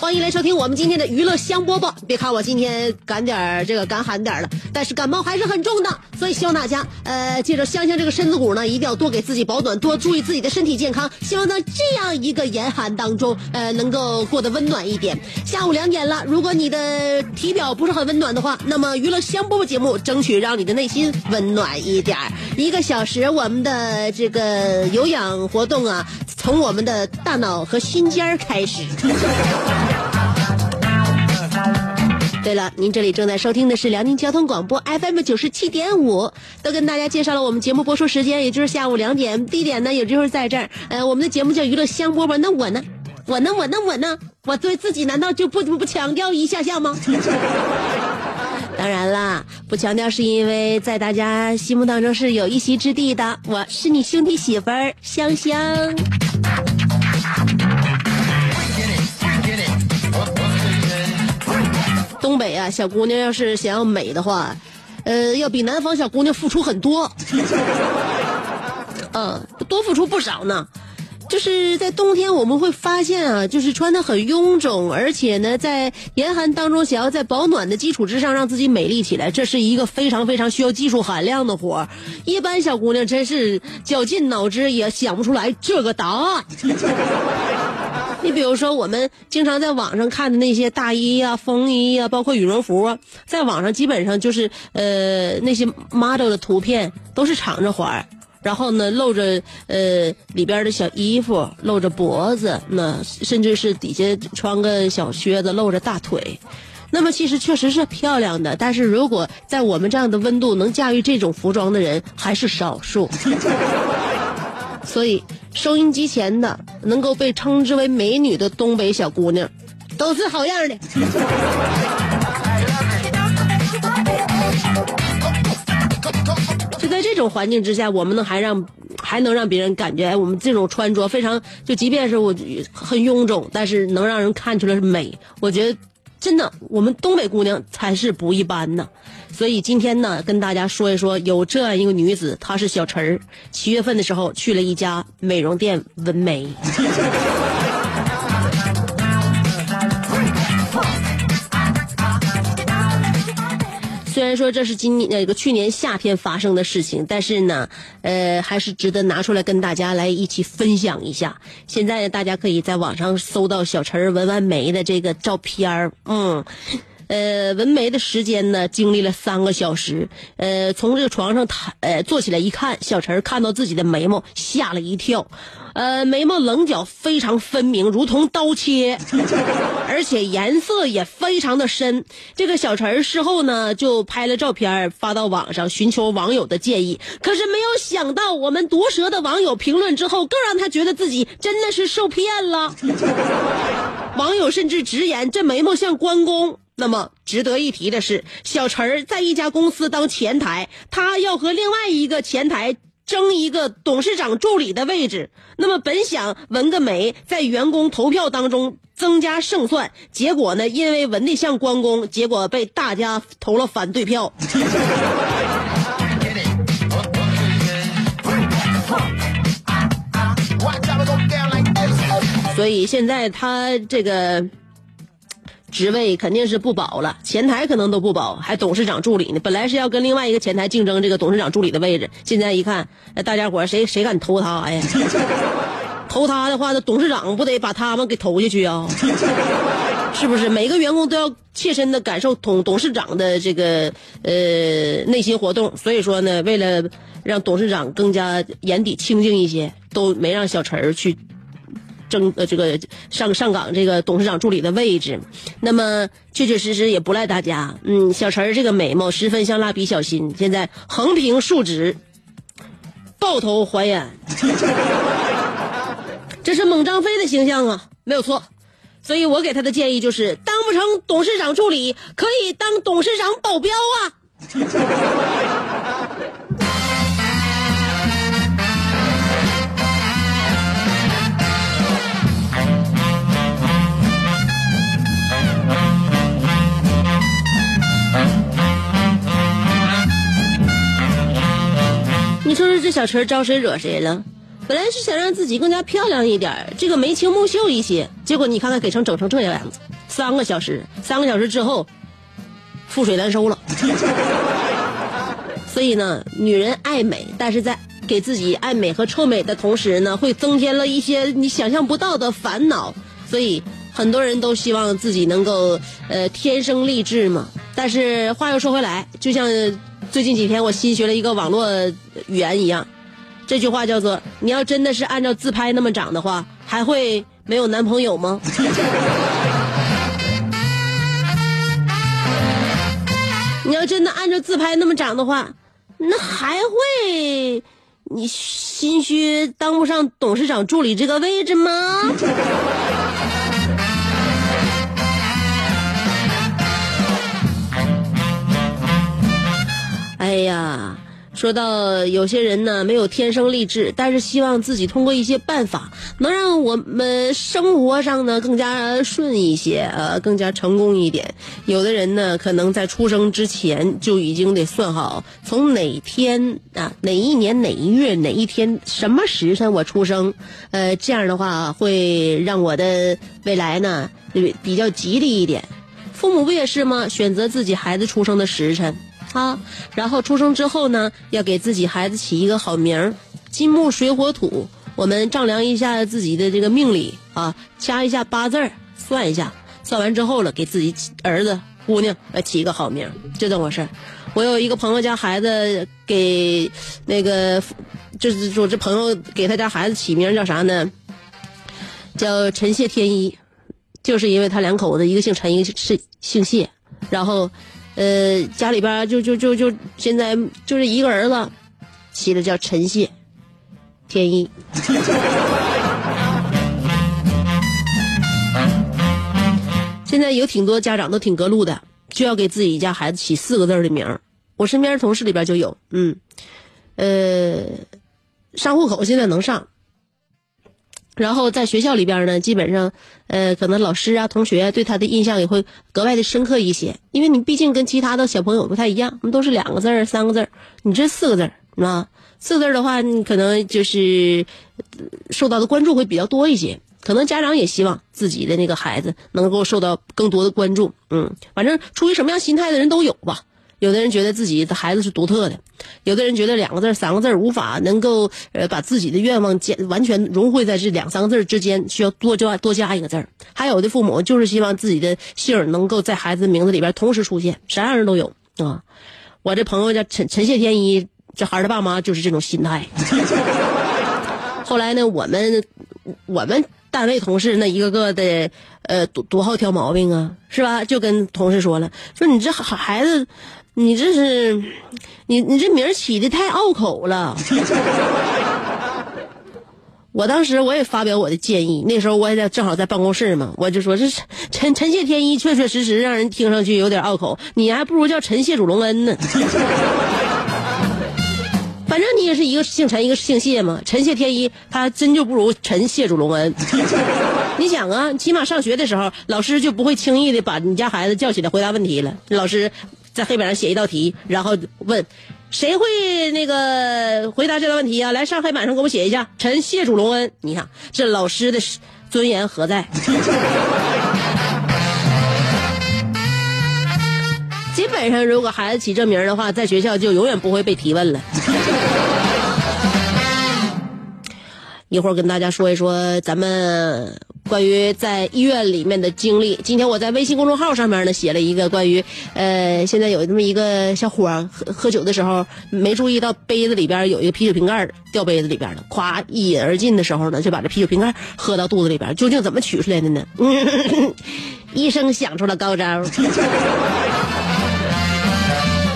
欢迎来收听我们今天的娱乐香饽饽。别看我今天赶点儿这个赶喊点儿了，但是感冒还是很重的，所以希望大家呃，借着香香这个身子骨呢，一定要多给自己保暖，多注意自己的身体健康。希望在这样一个严寒当中，呃，能够过得温暖一点。下午两点了，如果你的体表不是很温暖的话，那么娱乐香饽饽节目争取让你的内心温暖一点儿。一个小时，我们的这个有氧活动啊，从我们的大脑和心尖儿开始。对了，您这里正在收听的是辽宁交通广播 FM 九十七点五，都跟大家介绍了我们节目播出时间，也就是下午两点，地点呢也就是在这儿。呃，我们的节目叫娱乐香饽饽，那我呢？我呢？我呢？我呢？我对自己难道就不不强调一下下吗？当然啦，不强调是因为在大家心目当中是有一席之地的。我是你兄弟媳妇儿香香。东北啊，小姑娘要是想要美的话，呃，要比南方小姑娘付出很多，嗯，多付出不少呢。就是在冬天，我们会发现啊，就是穿的很臃肿，而且呢，在严寒当中，想要在保暖的基础之上让自己美丽起来，这是一个非常非常需要技术含量的活儿。一般小姑娘真是绞尽脑汁也想不出来这个答案。你比如说，我们经常在网上看的那些大衣呀、风衣呀，包括羽绒服啊，在网上基本上就是呃那些 model 的图片都是敞着怀儿，然后呢露着呃里边的小衣服，露着脖子，那甚至是底下穿个小靴子，露着大腿。那么其实确实是漂亮的，但是如果在我们这样的温度能驾驭这种服装的人还是少数。所以，收音机前的能够被称之为美女的东北小姑娘，都是好样的。这种环境之下，我们能还让还能让别人感觉，哎，我们这种穿着非常，就即便是我很臃肿，但是能让人看出来是美。我觉得真的，我们东北姑娘才是不一般呢。所以今天呢，跟大家说一说，有这样一个女子，她是小陈儿。七月份的时候去了一家美容店纹眉。然说这是今年那个去年夏天发生的事情，但是呢，呃，还是值得拿出来跟大家来一起分享一下。现在大家可以在网上搜到小陈儿纹完眉的这个照片儿，嗯。呃，纹眉的时间呢，经历了三个小时。呃，从这个床上躺，呃，坐起来一看，小陈看到自己的眉毛，吓了一跳。呃，眉毛棱角非常分明，如同刀切，而且颜色也非常的深。这个小陈事后呢，就拍了照片发到网上，寻求网友的建议。可是没有想到，我们毒舌的网友评论之后，更让他觉得自己真的是受骗了。网友甚至直言，这眉毛像关公。那么值得一提的是，小陈儿在一家公司当前台，他要和另外一个前台争一个董事长助理的位置。那么本想纹个眉，在员工投票当中增加胜算，结果呢，因为纹的像关公，结果被大家投了反对票。所以现在他这个。职位肯定是不保了，前台可能都不保，还董事长助理呢。本来是要跟另外一个前台竞争这个董事长助理的位置，现在一看，大家伙谁谁敢投他呀？投他的话，那董事长不得把他们给投下去啊？是不是？每个员工都要切身的感受董董事长的这个呃内心活动。所以说呢，为了让董事长更加眼底清净一些，都没让小陈儿去争呃这个上上岗这个董事长助理的位置。那么确确实实也不赖大家，嗯，小陈这个美貌十分像蜡笔小新，现在横平竖直，抱头还眼，这是猛张飞的形象啊，没有错。所以我给他的建议就是，当不成董事长助理，可以当董事长保镖啊。你说说这小陈招谁惹谁了？本来是想让自己更加漂亮一点，这个眉清目秀一些，结果你看看给成整成这样子，三个小时，三个小时之后，覆水难收了。所以呢，女人爱美，但是在给自己爱美和臭美的同时呢，会增添了一些你想象不到的烦恼。所以很多人都希望自己能够呃天生丽质嘛。但是话又说回来，就像最近几天我新学了一个网络语言一样。这句话叫做：“你要真的是按照自拍那么长的话，还会没有男朋友吗？” 你要真的按照自拍那么长的话，那还会你心虚当不上董事长助理这个位置吗？哎呀。说到有些人呢没有天生丽质，但是希望自己通过一些办法，能让我们生活上呢更加顺一些，呃，更加成功一点。有的人呢可能在出生之前就已经得算好，从哪天啊哪一年哪一月哪一天什么时辰我出生，呃，这样的话会让我的未来呢比较吉利一点。父母不也是吗？选择自己孩子出生的时辰。啊，然后出生之后呢，要给自己孩子起一个好名儿，金木水火土。我们丈量一下自己的这个命理啊，掐一下八字儿，算一下，算完之后了，给自己儿子、姑娘来起一个好名，就这么回事儿。我有一个朋友家孩子给那个，就是说这朋友给他家孩子起名叫啥呢？叫陈谢天一，就是因为他两口子一个姓陈，一个是姓谢，然后。呃，家里边就就就就现在就是一个儿子，起的叫陈谢天一。现在有挺多家长都挺隔路的，就要给自己家孩子起四个字的名儿。我身边同事里边就有，嗯，呃，上户口现在能上。然后在学校里边呢，基本上，呃，可能老师啊、同学啊对他的印象也会格外的深刻一些，因为你毕竟跟其他的小朋友不太一样，我们都是两个字儿、三个字儿，你这四个字儿，啊，四个字儿的话，你可能就是受到的关注会比较多一些。可能家长也希望自己的那个孩子能够受到更多的关注，嗯，反正出于什么样心态的人都有吧。有的人觉得自己的孩子是独特的，有的人觉得两个字、三个字无法能够呃把自己的愿望加完全融汇在这两三个字之间，需要多加多加一个字儿还有的父母就是希望自己的姓儿能够在孩子名字里边同时出现，啥样人都有啊。我这朋友叫陈陈谢天一，这孩儿他爸妈就是这种心态。后来呢，我们我们单位同事那一个个的呃多多好挑毛病啊，是吧？就跟同事说了，说你这孩孩子。你这是，你你这名起的太拗口了。我当时我也发表我的建议，那时候我也在正好在办公室嘛，我就说这陈陈谢天一确确实实让人听上去有点拗口，你还不如叫陈谢主隆恩呢。反正你也是一个姓陈一个姓谢嘛，陈谢天一他真就不如陈谢主隆恩。你想啊，起码上学的时候，老师就不会轻易的把你家孩子叫起来回答问题了，老师。在黑板上写一道题，然后问，谁会那个回答这道问题啊？来上黑板上给我写一下。臣谢主隆恩。你看这老师的尊严何在？基本上，如果孩子起这名的话，在学校就永远不会被提问了。一会儿跟大家说一说咱们关于在医院里面的经历。今天我在微信公众号上面呢写了一个关于，呃，现在有这么一个小伙儿喝喝酒的时候没注意到杯子里边有一个啤酒瓶盖掉杯子里边了，咵一饮而尽的时候呢，就把这啤酒瓶盖喝到肚子里边，究竟怎么取出来的呢？医生想出了高招。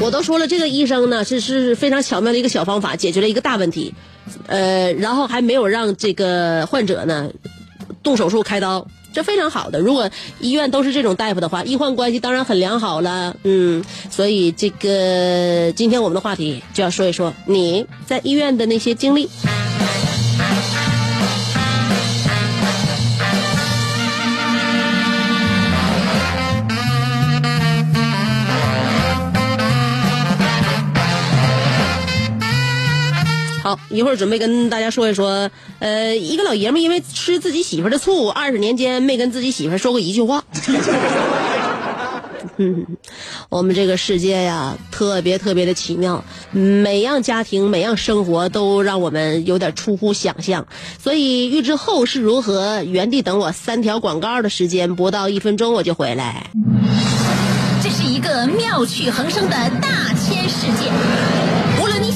我都说了，这个医生呢是是非常巧妙的一个小方法，解决了一个大问题，呃，然后还没有让这个患者呢动手术开刀，这非常好的。如果医院都是这种大夫的话，医患关系当然很良好了，嗯，所以这个今天我们的话题就要说一说你在医院的那些经历。好，一会儿准备跟大家说一说，呃，一个老爷们因为吃自己媳妇的醋，二十年间没跟自己媳妇说过一句话。嗯，我们这个世界呀，特别特别的奇妙，每样家庭、每样生活都让我们有点出乎想象。所以，预知后事如何，原地等我三条广告的时间，不到一分钟我就回来。这是一个妙趣横生的大千世界。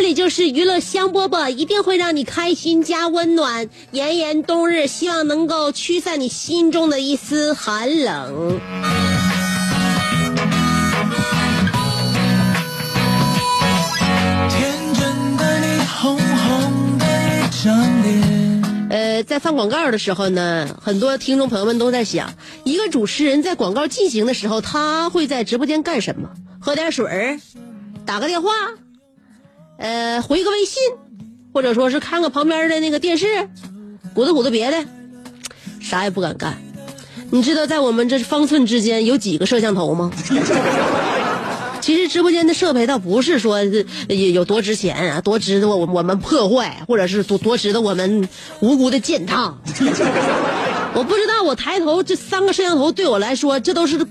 这里就是娱乐香饽饽，一定会让你开心加温暖。炎炎冬日，希望能够驱散你心中的一丝寒冷。天真的你，红红的一张脸。呃，在放广告的时候呢，很多听众朋友们都在想，一个主持人在广告进行的时候，他会在直播间干什么？喝点水儿，打个电话，呃，回个微信，或者说是看看旁边的那个电视，鼓捣鼓捣别的，啥也不敢干。你知道在我们这方寸之间有几个摄像头吗？其实直播间的设备倒不是说有有多值钱啊，多值得我我们破坏，或者是多多值得我们无辜的践踏。我不知道我抬头这三个摄像头对我来说，这都是用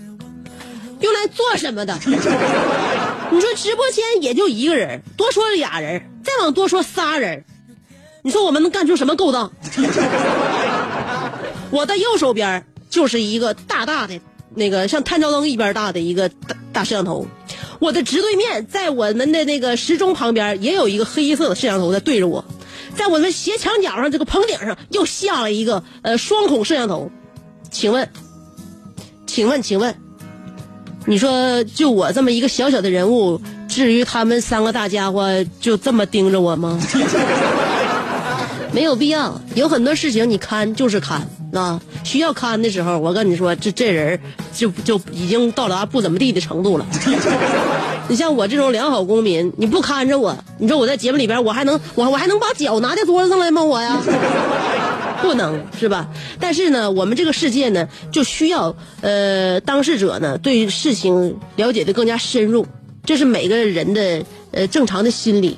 来做什么的？你说直播间也就一个人，多说俩人，再往多说仨人，你说我们能干出什么勾当？我的右手边就是一个大大的那个像探照灯一边大的一个大大摄像头，我的直对面在我们的那个时钟旁边也有一个黑色的摄像头在对着我，在我们斜墙角上这个棚顶上又下了一个呃双孔摄像头，请问，请问，请问，你说就我这么一个小小的人物，至于他们三个大家伙就这么盯着我吗？没有必要，有很多事情你看就是看啊，需要看的时候，我跟你说，这这人就就已经到达不怎么地的程度了。你像我这种良好公民，你不看着我，你说我在节目里边，我还能我我还能把脚拿在桌子上来吗？我呀，不能是吧？但是呢，我们这个世界呢，就需要呃当事者呢对事情了解的更加深入，这是每个人的呃正常的心理。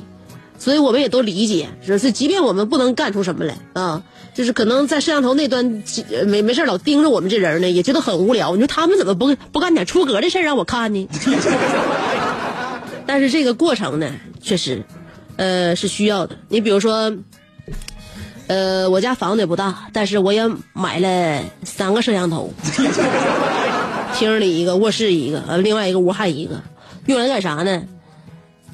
所以我们也都理解，是即便我们不能干出什么来啊，就是可能在摄像头那端没没事老盯着我们这人呢，也觉得很无聊。你说他们怎么不不干点出格的事让我看呢？但是这个过程呢，确实，呃，是需要的。你比如说，呃，我家房子也不大，但是我也买了三个摄像头，厅里一个，卧室一个，呃，另外一个屋还一个，用来干啥呢？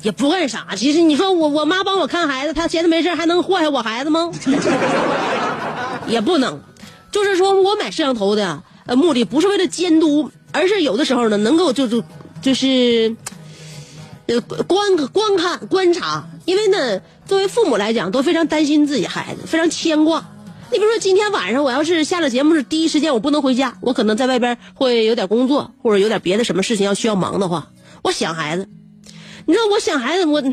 也不干啥。其实你说我我妈帮我看孩子，她闲着没事还能祸害我孩子吗？也不能。就是说我买摄像头的呃目的不是为了监督，而是有的时候呢能够就就就是呃观观看观察，因为呢作为父母来讲，都非常担心自己孩子，非常牵挂。你比如说，今天晚上我要是下了节目是第一时间我不能回家，我可能在外边会有点工作，或者有点别的什么事情要需要忙的话，我想孩子。你知道我想孩子，我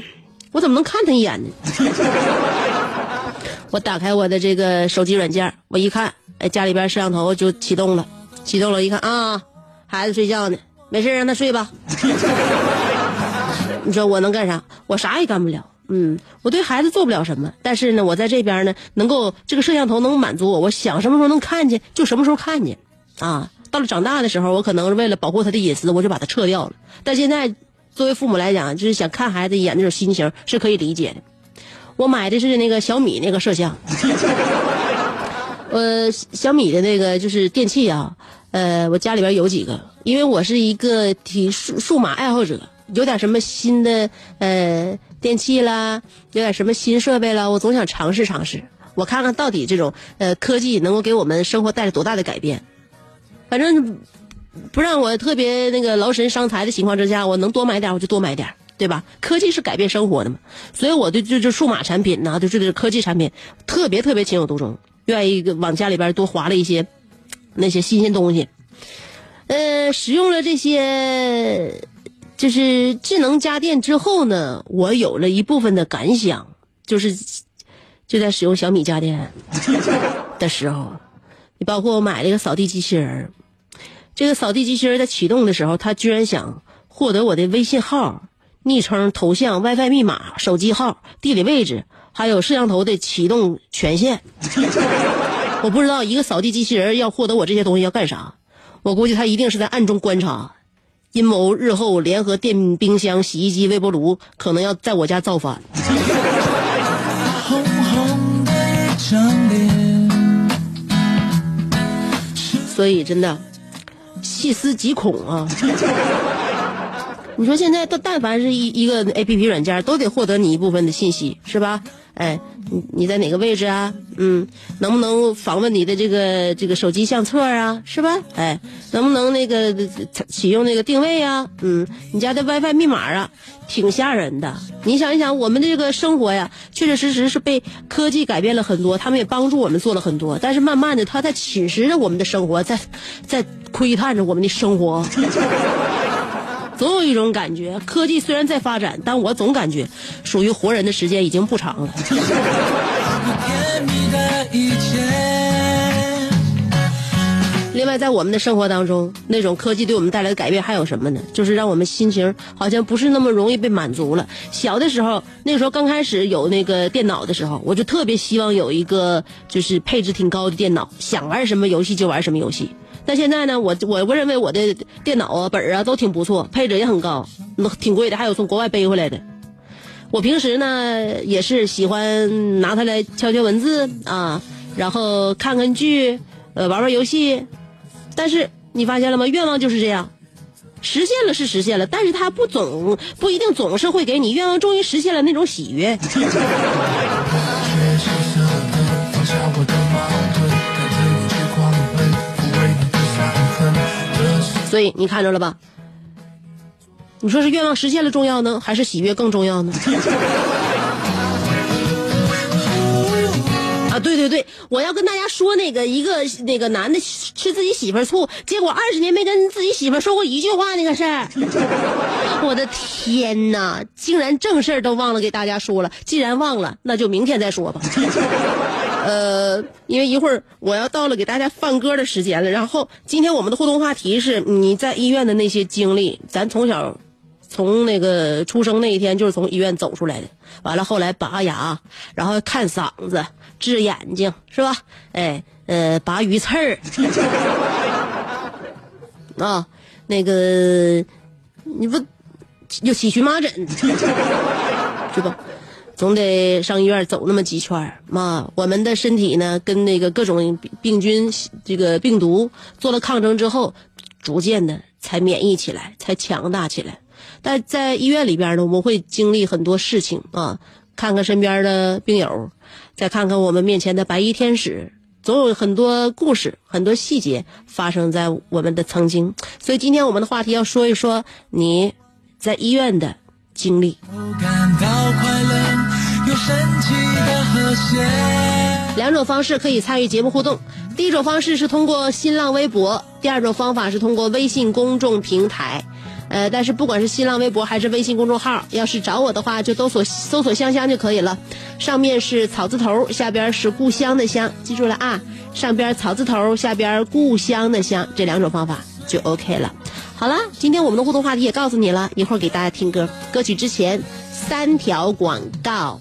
我怎么能看他一眼呢？我打开我的这个手机软件，我一看，哎，家里边摄像头就启动了，启动了，一看啊，孩子睡觉呢，没事让他睡吧。你说我能干啥？我啥也干不了。嗯，我对孩子做不了什么，但是呢，我在这边呢，能够这个摄像头能满足我，我想什么时候能看见就什么时候看见。啊，到了长大的时候，我可能是为了保护他的隐私，我就把它撤掉了。但现在作为父母来讲，就是想看孩子一眼那种心情是可以理解的。我买的是那个小米那个摄像，呃，小米的那个就是电器啊，呃，我家里边有几个，因为我是一个体数数码爱好者，有点什么新的呃电器啦，有点什么新设备啦，我总想尝试尝试，我看看到底这种呃科技能够给我们生活带来多大的改变。反正不让我特别那个劳神伤财的情况之下，我能多买点我就多买点。对吧？科技是改变生活的嘛，所以我对这这数码产品呢，就是这科技产品特别特别情有独钟，愿意往家里边多划了一些那些新鲜东西。呃，使用了这些就是智能家电之后呢，我有了一部分的感想，就是就在使用小米家电 的时候，你包括我买了一个扫地机器人这个扫地机器人在启动的时候，它居然想获得我的微信号。昵称、头像、WiFi 密码、手机号、地理位置，还有摄像头的启动权限。我不知道一个扫地机器人要获得我这些东西要干啥。我估计他一定是在暗中观察，阴谋日后联合电冰箱、洗衣机、微波炉，可能要在我家造反。所以真的细思极恐啊！你说现在，但但凡是一一个 A P P 软件，都得获得你一部分的信息，是吧？哎，你你在哪个位置啊？嗯，能不能访问你的这个这个手机相册啊？是吧？哎，能不能那个启用那个定位啊？嗯，你家的 WiFi 密码啊，挺吓人的。你想一想，我们这个生活呀，确确实实是被科技改变了很多，他们也帮助我们做了很多，但是慢慢的，他在侵蚀着我们的生活，在在窥探着我们的生活。总有一种感觉，科技虽然在发展，但我总感觉属于活人的时间已经不长了。另外，在我们的生活当中，那种科技对我们带来的改变还有什么呢？就是让我们心情好像不是那么容易被满足了。小的时候，那时候刚开始有那个电脑的时候，我就特别希望有一个就是配置挺高的电脑，想玩什么游戏就玩什么游戏。但现在呢，我我我认为我的电脑啊、本啊都挺不错，配置也很高，挺贵的，还有从国外背回来的。我平时呢也是喜欢拿它来敲敲文字啊，然后看看剧，呃，玩玩游戏。但是你发现了吗？愿望就是这样，实现了是实现了，但是它不总不一定总是会给你愿望终于实现了那种喜悦。所以你看着了吧？你说是愿望实现了重要呢，还是喜悦更重要呢？啊，对对对，我要跟大家说那个一个那个男的吃自己媳妇醋，结果二十年没跟自己媳妇说过一句话那个事儿。我的天哪，竟然正事儿都忘了给大家说了。既然忘了，那就明天再说吧。呃，因为一会儿我要到了给大家放歌的时间了。然后今天我们的互动话题是你在医院的那些经历。咱从小，从那个出生那一天就是从医院走出来的。完了后来拔牙，然后看嗓子、治眼睛，是吧？哎，呃，拔鱼刺儿，啊，那个你不有起荨麻疹，是吧？总得上医院走那么几圈嘛。我们的身体呢，跟那个各种病菌、这个病毒做了抗争之后，逐渐的才免疫起来，才强大起来。但在医院里边呢，我们会经历很多事情啊，看看身边的病友，再看看我们面前的白衣天使，总有很多故事、很多细节发生在我们的曾经。所以今天我们的话题要说一说你在医院的经历。感到快乐神奇的和谐。两种方式可以参与节目互动。第一种方式是通过新浪微博，第二种方法是通过微信公众平台。呃，但是不管是新浪微博还是微信公众号，要是找我的话，就都搜搜索“香香”就可以了。上面是草字头，下边是故乡的乡，记住了啊！上边草字头，下边故乡的乡，这两种方法就 OK 了。好了，今天我们的互动话题也告诉你了，一会儿给大家听歌。歌曲之前三条广告，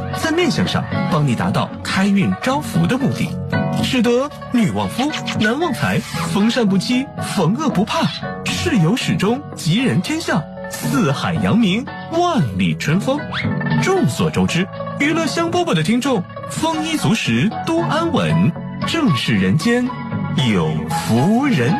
面相上帮你达到开运招福的目的。使得女旺夫，男旺财，逢善不欺，逢恶不怕，事有始终，吉人天下，四海扬名，万里春风。众所周知，娱乐香饽饽的听众丰衣足食，多安稳，正是人间有福人。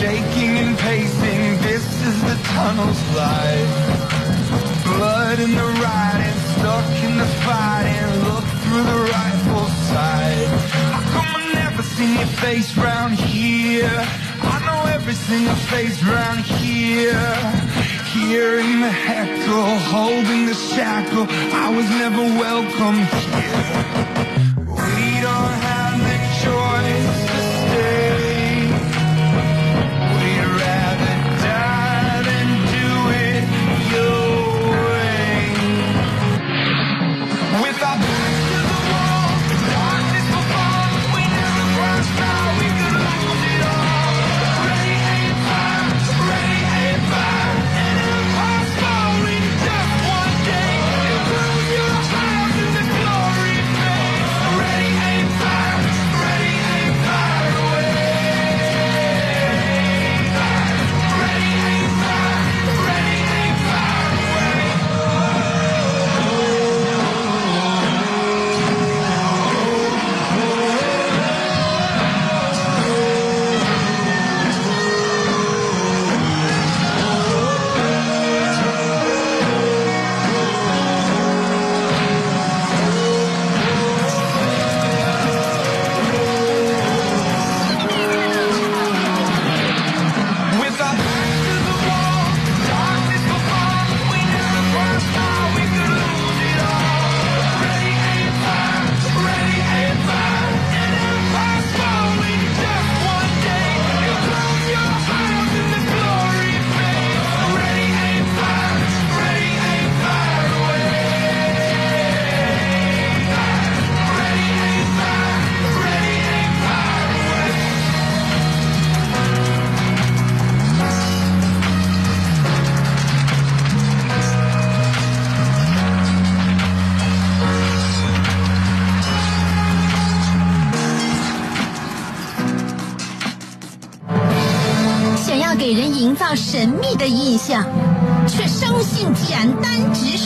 Shaking and pacing. This is the tunnel's life. Blood in the riding, stuck in the fighting. Look through the rifle sight. How come I never seen your face round here? I know every single face round here. Hearing the heckle, holding the shackle. I was never welcome here.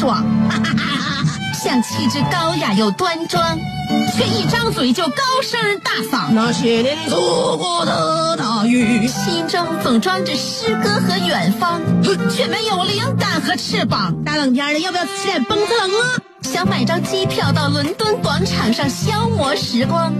爽，像气质高雅又端庄，却一张嘴就高声大嗓。那些年错过的大雨，心中总装着诗歌和远方，却没有灵感和翅膀。大冷天的，要不要吃点崩特冷啊？想买张机票到伦敦广场上消磨时光，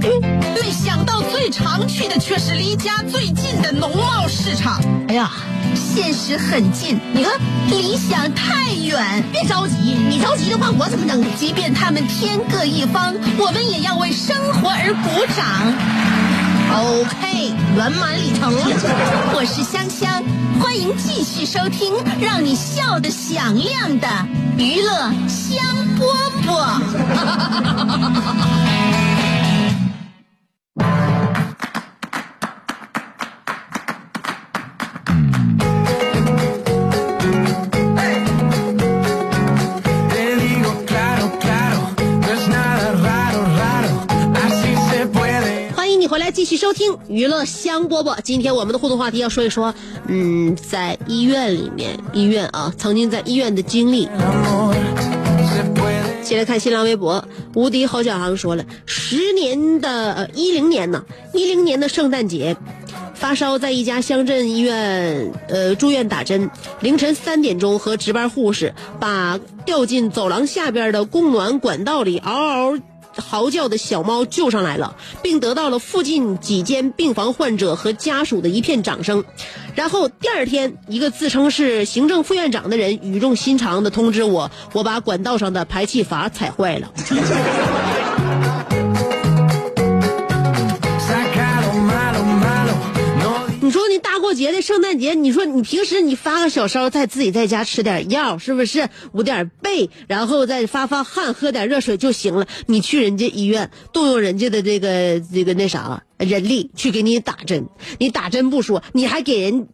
没想到最常去的却是离家最近的农贸市场。哎呀，现实很近，你看理想太远。别着急，你着急的话，我怎么整？即便他们天各一方，我们也要为生活而鼓掌。OK，圆满礼成了。我是香香，欢迎继续收听让你笑得响亮的娱乐香饽饽。继续收听娱乐香饽饽。今天我们的互动话题要说一说，嗯，在医院里面，医院啊，曾经在医院的经历。先来看新浪微博，无敌郝小航说了，十年的呃一零年呢，一零年的圣诞节，发烧在一家乡镇医院呃住院打针，凌晨三点钟和值班护士把掉进走廊下边的供暖管道里嗷嗷。嚎叫的小猫救上来了，并得到了附近几间病房患者和家属的一片掌声。然后第二天，一个自称是行政副院长的人语重心长地通知我，我把管道上的排气阀踩坏了。过节的圣诞节，你说你平时你发个小烧，再自己在家吃点药，是不是捂点背，然后再发发汗，喝点热水就行了？你去人家医院，动用人家的这个这个那啥人力去给你打针，你打针不说，你还给人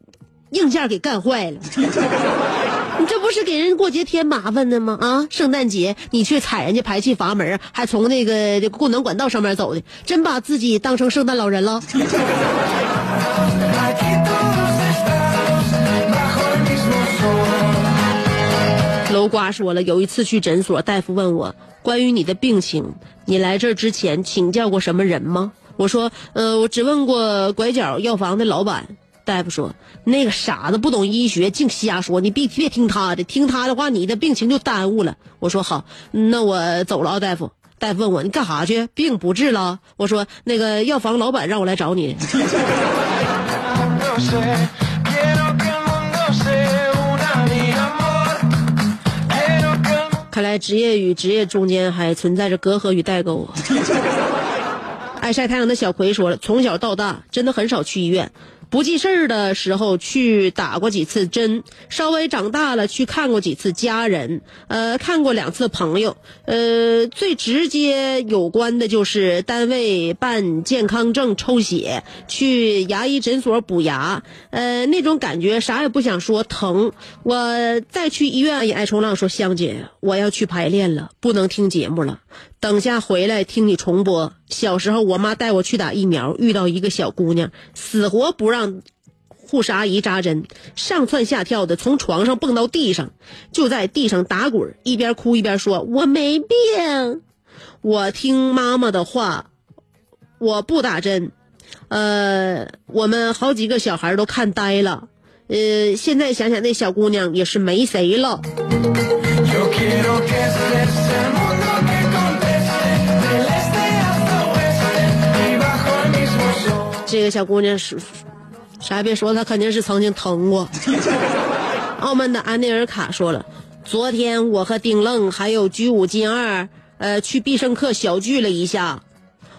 硬件给干坏了。你这不是给人过节添麻烦的吗？啊，圣诞节你去踩人家排气阀门，还从那个这个供暖管道上面走的，真把自己当成圣诞老人了。楼瓜说了，有一次去诊所，大夫问我关于你的病情，你来这儿之前请教过什么人吗？我说，呃，我只问过拐角药房的老板。大夫说，那个傻子不懂医学，净瞎说，你别别听他的，听他的话，你的病情就耽误了。我说好，那我走了啊，大夫。大夫问我你干啥去？病不治了？我说那个药房老板让我来找你。看来职业与职业中间还存在着隔阂与代沟。爱晒太阳的小葵说了，从小到大真的很少去医院。不记事儿的时候去打过几次针，稍微长大了去看过几次家人，呃，看过两次朋友，呃，最直接有关的就是单位办健康证抽血，去牙医诊所补牙，呃，那种感觉啥也不想说，疼。我再去医院，也爱冲浪说香姐，我要去排练了，不能听节目了。等下回来听你重播。小时候，我妈带我去打疫苗，遇到一个小姑娘，死活不让护士阿姨扎针，上蹿下跳的从床上蹦到地上，就在地上打滚，一边哭一边说：“我没病，我听妈妈的话，我不打针。”呃，我们好几个小孩都看呆了。呃，现在想想，那小姑娘也是没谁了。这小姑娘是啥也别说，她肯定是曾经疼过。澳门的安内尔卡说了，昨天我和丁愣还有鞠五金二，呃，去必胜客小聚了一下。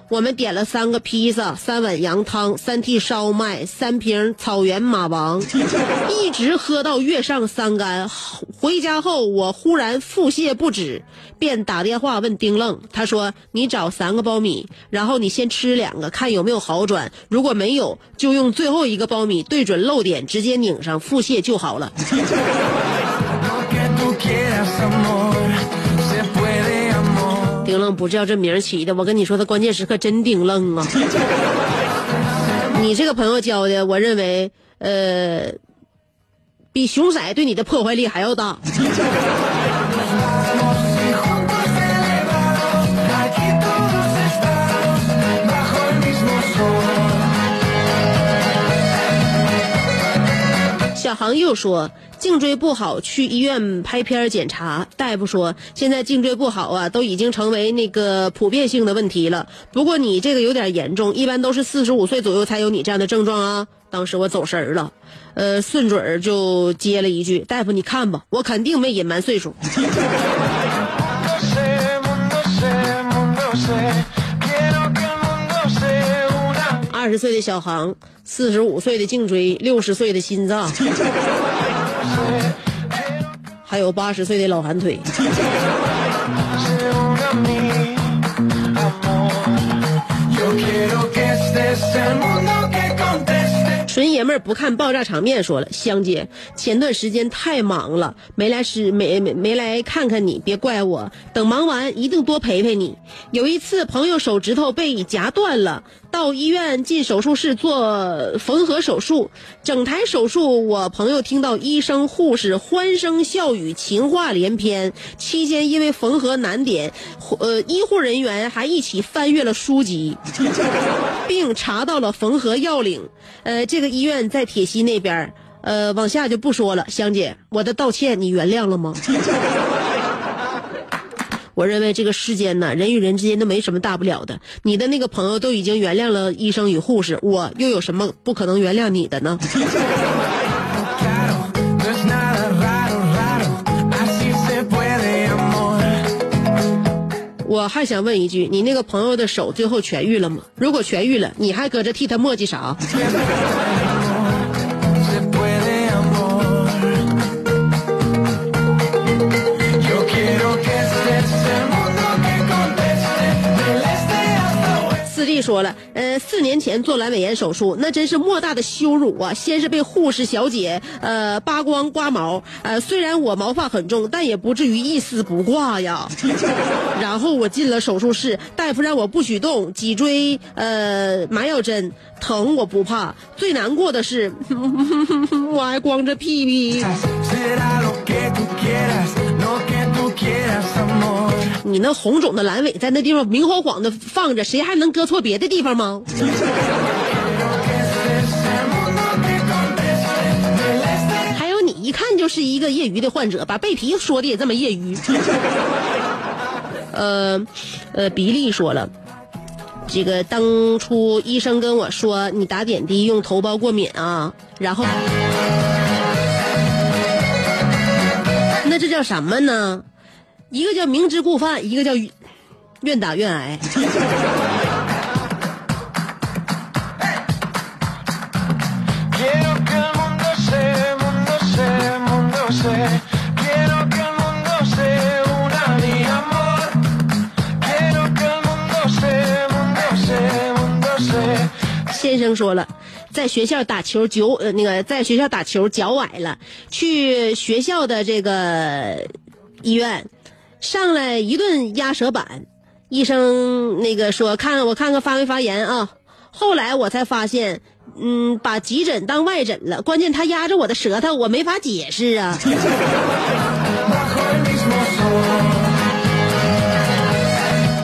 我们点了三个披萨、三碗羊汤、三屉烧麦、三瓶草原马王，一直喝到月上三竿。回家后，我忽然腹泻不止，便打电话问丁愣。他说：“你找三个苞米，然后你先吃两个，看有没有好转。如果没有，就用最后一个苞米对准漏点，直接拧上，腹泻就好了。”丁愣不知道这名起的，我跟你说，他关键时刻真顶愣啊！你这个朋友交的，我认为，呃，比熊仔对你的破坏力还要大。小航又说，颈椎不好，去医院拍片检查，大夫说现在颈椎不好啊，都已经成为那个普遍性的问题了。不过你这个有点严重，一般都是四十五岁左右才有你这样的症状啊。当时我走神儿了，呃，顺嘴儿就接了一句：“大夫，你看吧，我肯定没隐瞒岁数。”二十岁的小航，四十五岁的颈椎，六十岁的心脏，还有八十岁的老寒腿。纯爷们儿不看爆炸场面，说了，香姐，前段时间太忙了，没来时没没没来看看你，别怪我，等忙完一定多陪陪你。有一次朋友手指头被夹断了，到医院进手术室做缝合手术，整台手术我朋友听到医生护士欢声笑语，情话连篇。期间因为缝合难点，呃，医护人员还一起翻阅了书籍，并查到了缝合要领。呃，这个医院在铁西那边呃，往下就不说了。香姐，我的道歉你原谅了吗？我认为这个世间呢，人与人之间都没什么大不了的。你的那个朋友都已经原谅了医生与护士，我又有什么不可能原谅你的呢？我还想问一句，你那个朋友的手最后痊愈了吗？如果痊愈了，你还搁这替他磨叽啥？四弟说了，呃，四年前做阑尾炎手术，那真是莫大的羞辱啊！先是被护士小姐呃扒光刮毛，呃，虽然我毛发很重，但也不至于一丝不挂呀。然后我进了手术室，大夫让我不许动，脊椎呃麻药针疼我不怕，最难过的是 我还光着屁屁。你那红肿的阑尾在那地方明晃晃的放着，谁还能割错别的地方吗？还有你一看就是一个业余的患者，把背皮说的也这么业余。呃，呃，比利说了，这个当初医生跟我说你打点滴用头孢过敏啊，然后，那这叫什么呢？一个叫明知故犯，一个叫愿打愿挨。先生说了，在学校打球脚呃那个在学校打球脚崴了，去学校的这个医院。上来一顿压舌板，医生那个说看我看看发没发炎啊？后来我才发现，嗯，把急诊当外诊了。关键他压着我的舌头，我没法解释啊。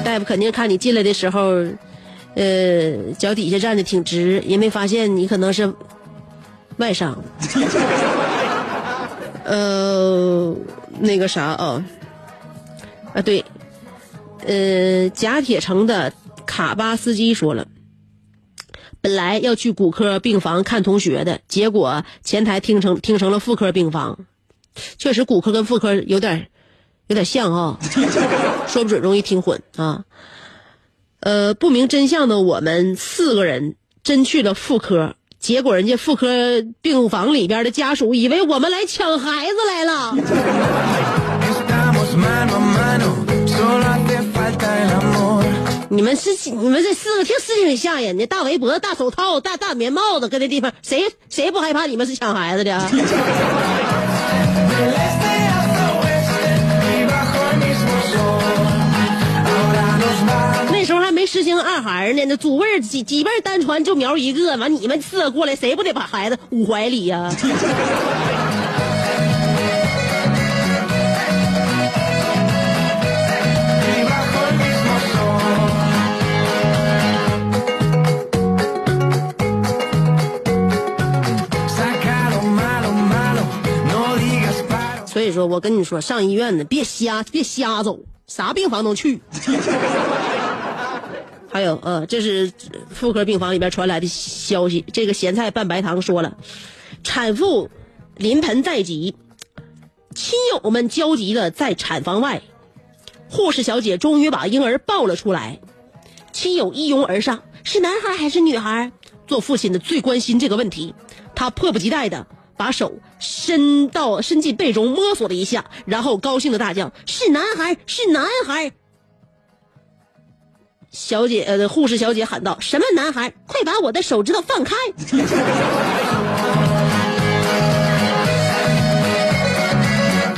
大夫肯定看你进来的时候，呃，脚底下站的挺直，也没发现你可能是外伤。呃，那个啥啊。啊，对，呃，贾铁城的卡巴斯基说了，本来要去骨科病房看同学的，结果前台听成听成了妇科病房，确实骨科跟妇科有点有点像啊，说不准容易听混啊。呃，不明真相的我们四个人真去了妇科，结果人家妇科病房里边的家属以为我们来抢孩子来了。你们是你们这四个挺是挺吓人的，大围脖、大手套、大大棉帽子，搁那地方，谁谁不害怕你们是抢孩子的？那时候还没实行二孩呢，那祖辈几几辈单传就苗一个，完你们四个过来，谁不得把孩子捂怀里呀？所以说我跟你说，上医院呢，别瞎别瞎走，啥病房都去。还有呃，这是妇科病房里边传来的消息，这个咸菜拌白糖说了，产妇临盆在即，亲友们焦急的在产房外，护士小姐终于把婴儿抱了出来，亲友一拥而上，是男孩还是女孩？做父亲的最关心这个问题，他迫不及待的把手伸到伸进被中摸索了一下，然后高兴的大叫：“是男孩，是男孩！”小姐，护士小姐喊道：“什么男孩？快把我的手指头放开！”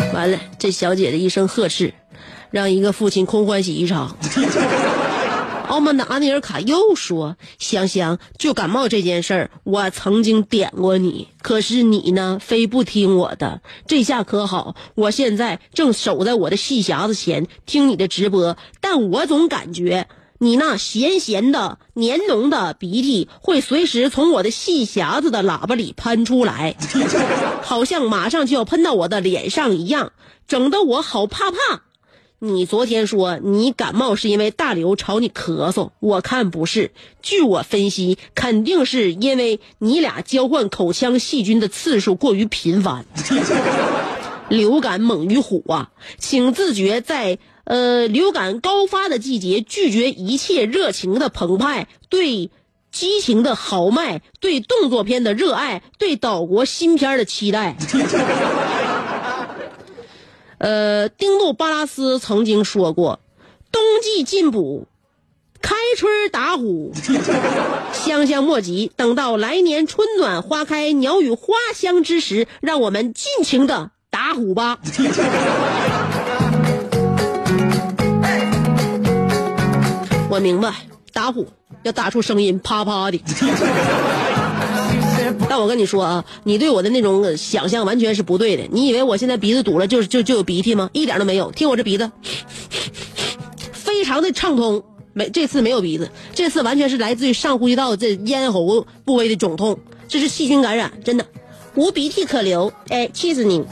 完了，这小姐的一声呵斥，让一个父亲空欢喜一场。奥曼达尼尔卡又说：“香香，就感冒这件事儿，我曾经点过你，可是你呢，非不听我的。这下可好，我现在正守在我的细匣子前听你的直播，但我总感觉你那咸咸的、黏浓的鼻涕会随时从我的细匣子的喇叭里喷出来，好像马上就要喷到我的脸上一样，整得我好怕怕。”你昨天说你感冒是因为大刘朝你咳嗽，我看不是。据我分析，肯定是因为你俩交换口腔细菌的次数过于频繁。流感猛于虎啊，请自觉在呃流感高发的季节拒绝一切热情的澎湃，对激情的豪迈，对动作片的热爱，对岛国新片的期待。呃，丁杜巴拉斯曾经说过：“冬季进补，开春打虎，香香莫及。等到来年春暖花开、鸟语花香之时，让我们尽情的打虎吧。”我明白，打虎要打出声音，啪啪的。但我跟你说啊，你对我的那种想象完全是不对的。你以为我现在鼻子堵了就就就有鼻涕吗？一点都没有。听我这鼻子，非常的畅通。没这次没有鼻子，这次完全是来自于上呼吸道这咽喉部位的肿痛，这是细菌感染，真的无鼻涕可流。哎，气死你！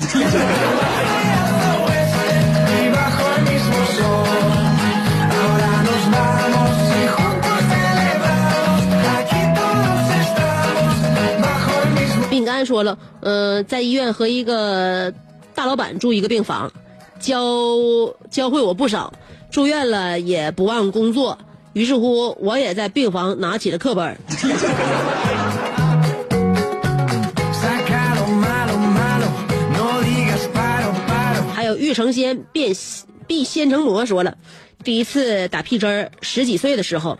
饼干说了，呃，在医院和一个大老板住一个病房，教教会我不少。住院了也不忘工作，于是乎我也在病房拿起了课本。还有玉成仙变必仙成魔说了，第一次打屁针，十几岁的时候。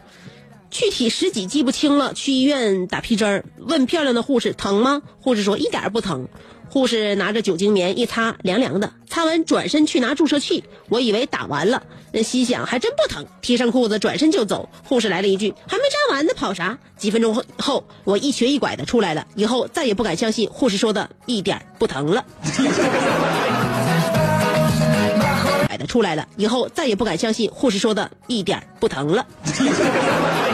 具体十几记不清了，去医院打屁针儿，问漂亮的护士疼吗？护士说一点不疼。护士拿着酒精棉一擦，凉凉的。擦完转身去拿注射器，我以为打完了，心想还真不疼，提上裤子转身就走。护士来了一句：“还没扎完呢，跑啥？”几分钟后，我一瘸一拐的出来了，以后再也不敢相信护士说的一点不疼了。拐的出来了，以后再也不敢相信护士说的一点不疼了。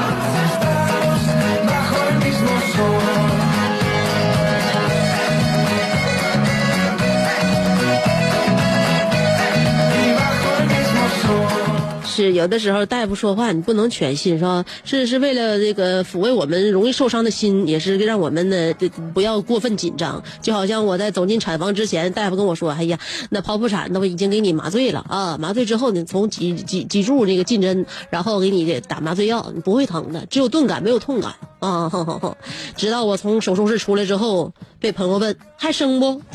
是有的时候大夫说话你不能全信是吧？是是为了这个抚慰我们容易受伤的心，也是让我们呢不要过分紧张。就好像我在走进产房之前，大夫跟我说：“哎呀，那剖腹产都已经给你麻醉了啊，麻醉之后呢，从脊脊脊柱这个进针，然后给你打麻醉药，你不会疼的，只有钝感没有痛感啊。”直到我从手术室出来之后，被朋友问还生不？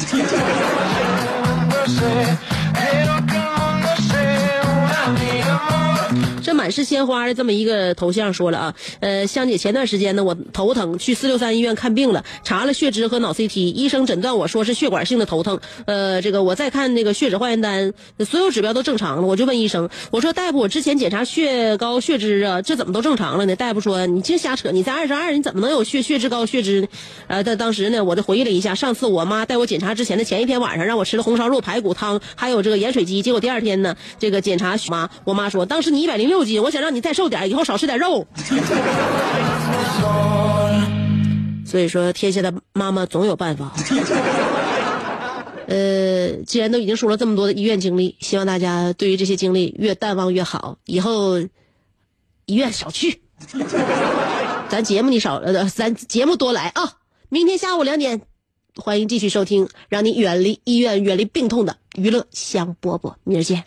满是鲜花的这么一个头像说了啊，呃，香姐前段时间呢，我头疼去四六三医院看病了，查了血脂和脑 CT，医生诊断我说是血管性的头疼。呃，这个我再看那个血脂化验单，所有指标都正常了，我就问医生，我说大夫，我之前检查血高血脂啊，这怎么都正常了呢？大夫说你净瞎扯，你才二十二，你怎么能有血血脂高血脂呢？呃，在当时呢，我就回忆了一下，上次我妈带我检查之前的前一天晚上，让我吃了红烧肉排骨汤，还有这个盐水鸡，结果第二天呢，这个检查妈，我妈说当时你一百零六斤。我想让你再瘦点，以后少吃点肉。所以说，天下的妈妈总有办法。呃，既然都已经说了这么多的医院经历，希望大家对于这些经历越淡忘越好，以后医院少去，咱节目你少呃，咱节目多来啊！明天下午两点，欢迎继续收听，让你远离医院、远离病痛的娱乐香饽饽，明儿见。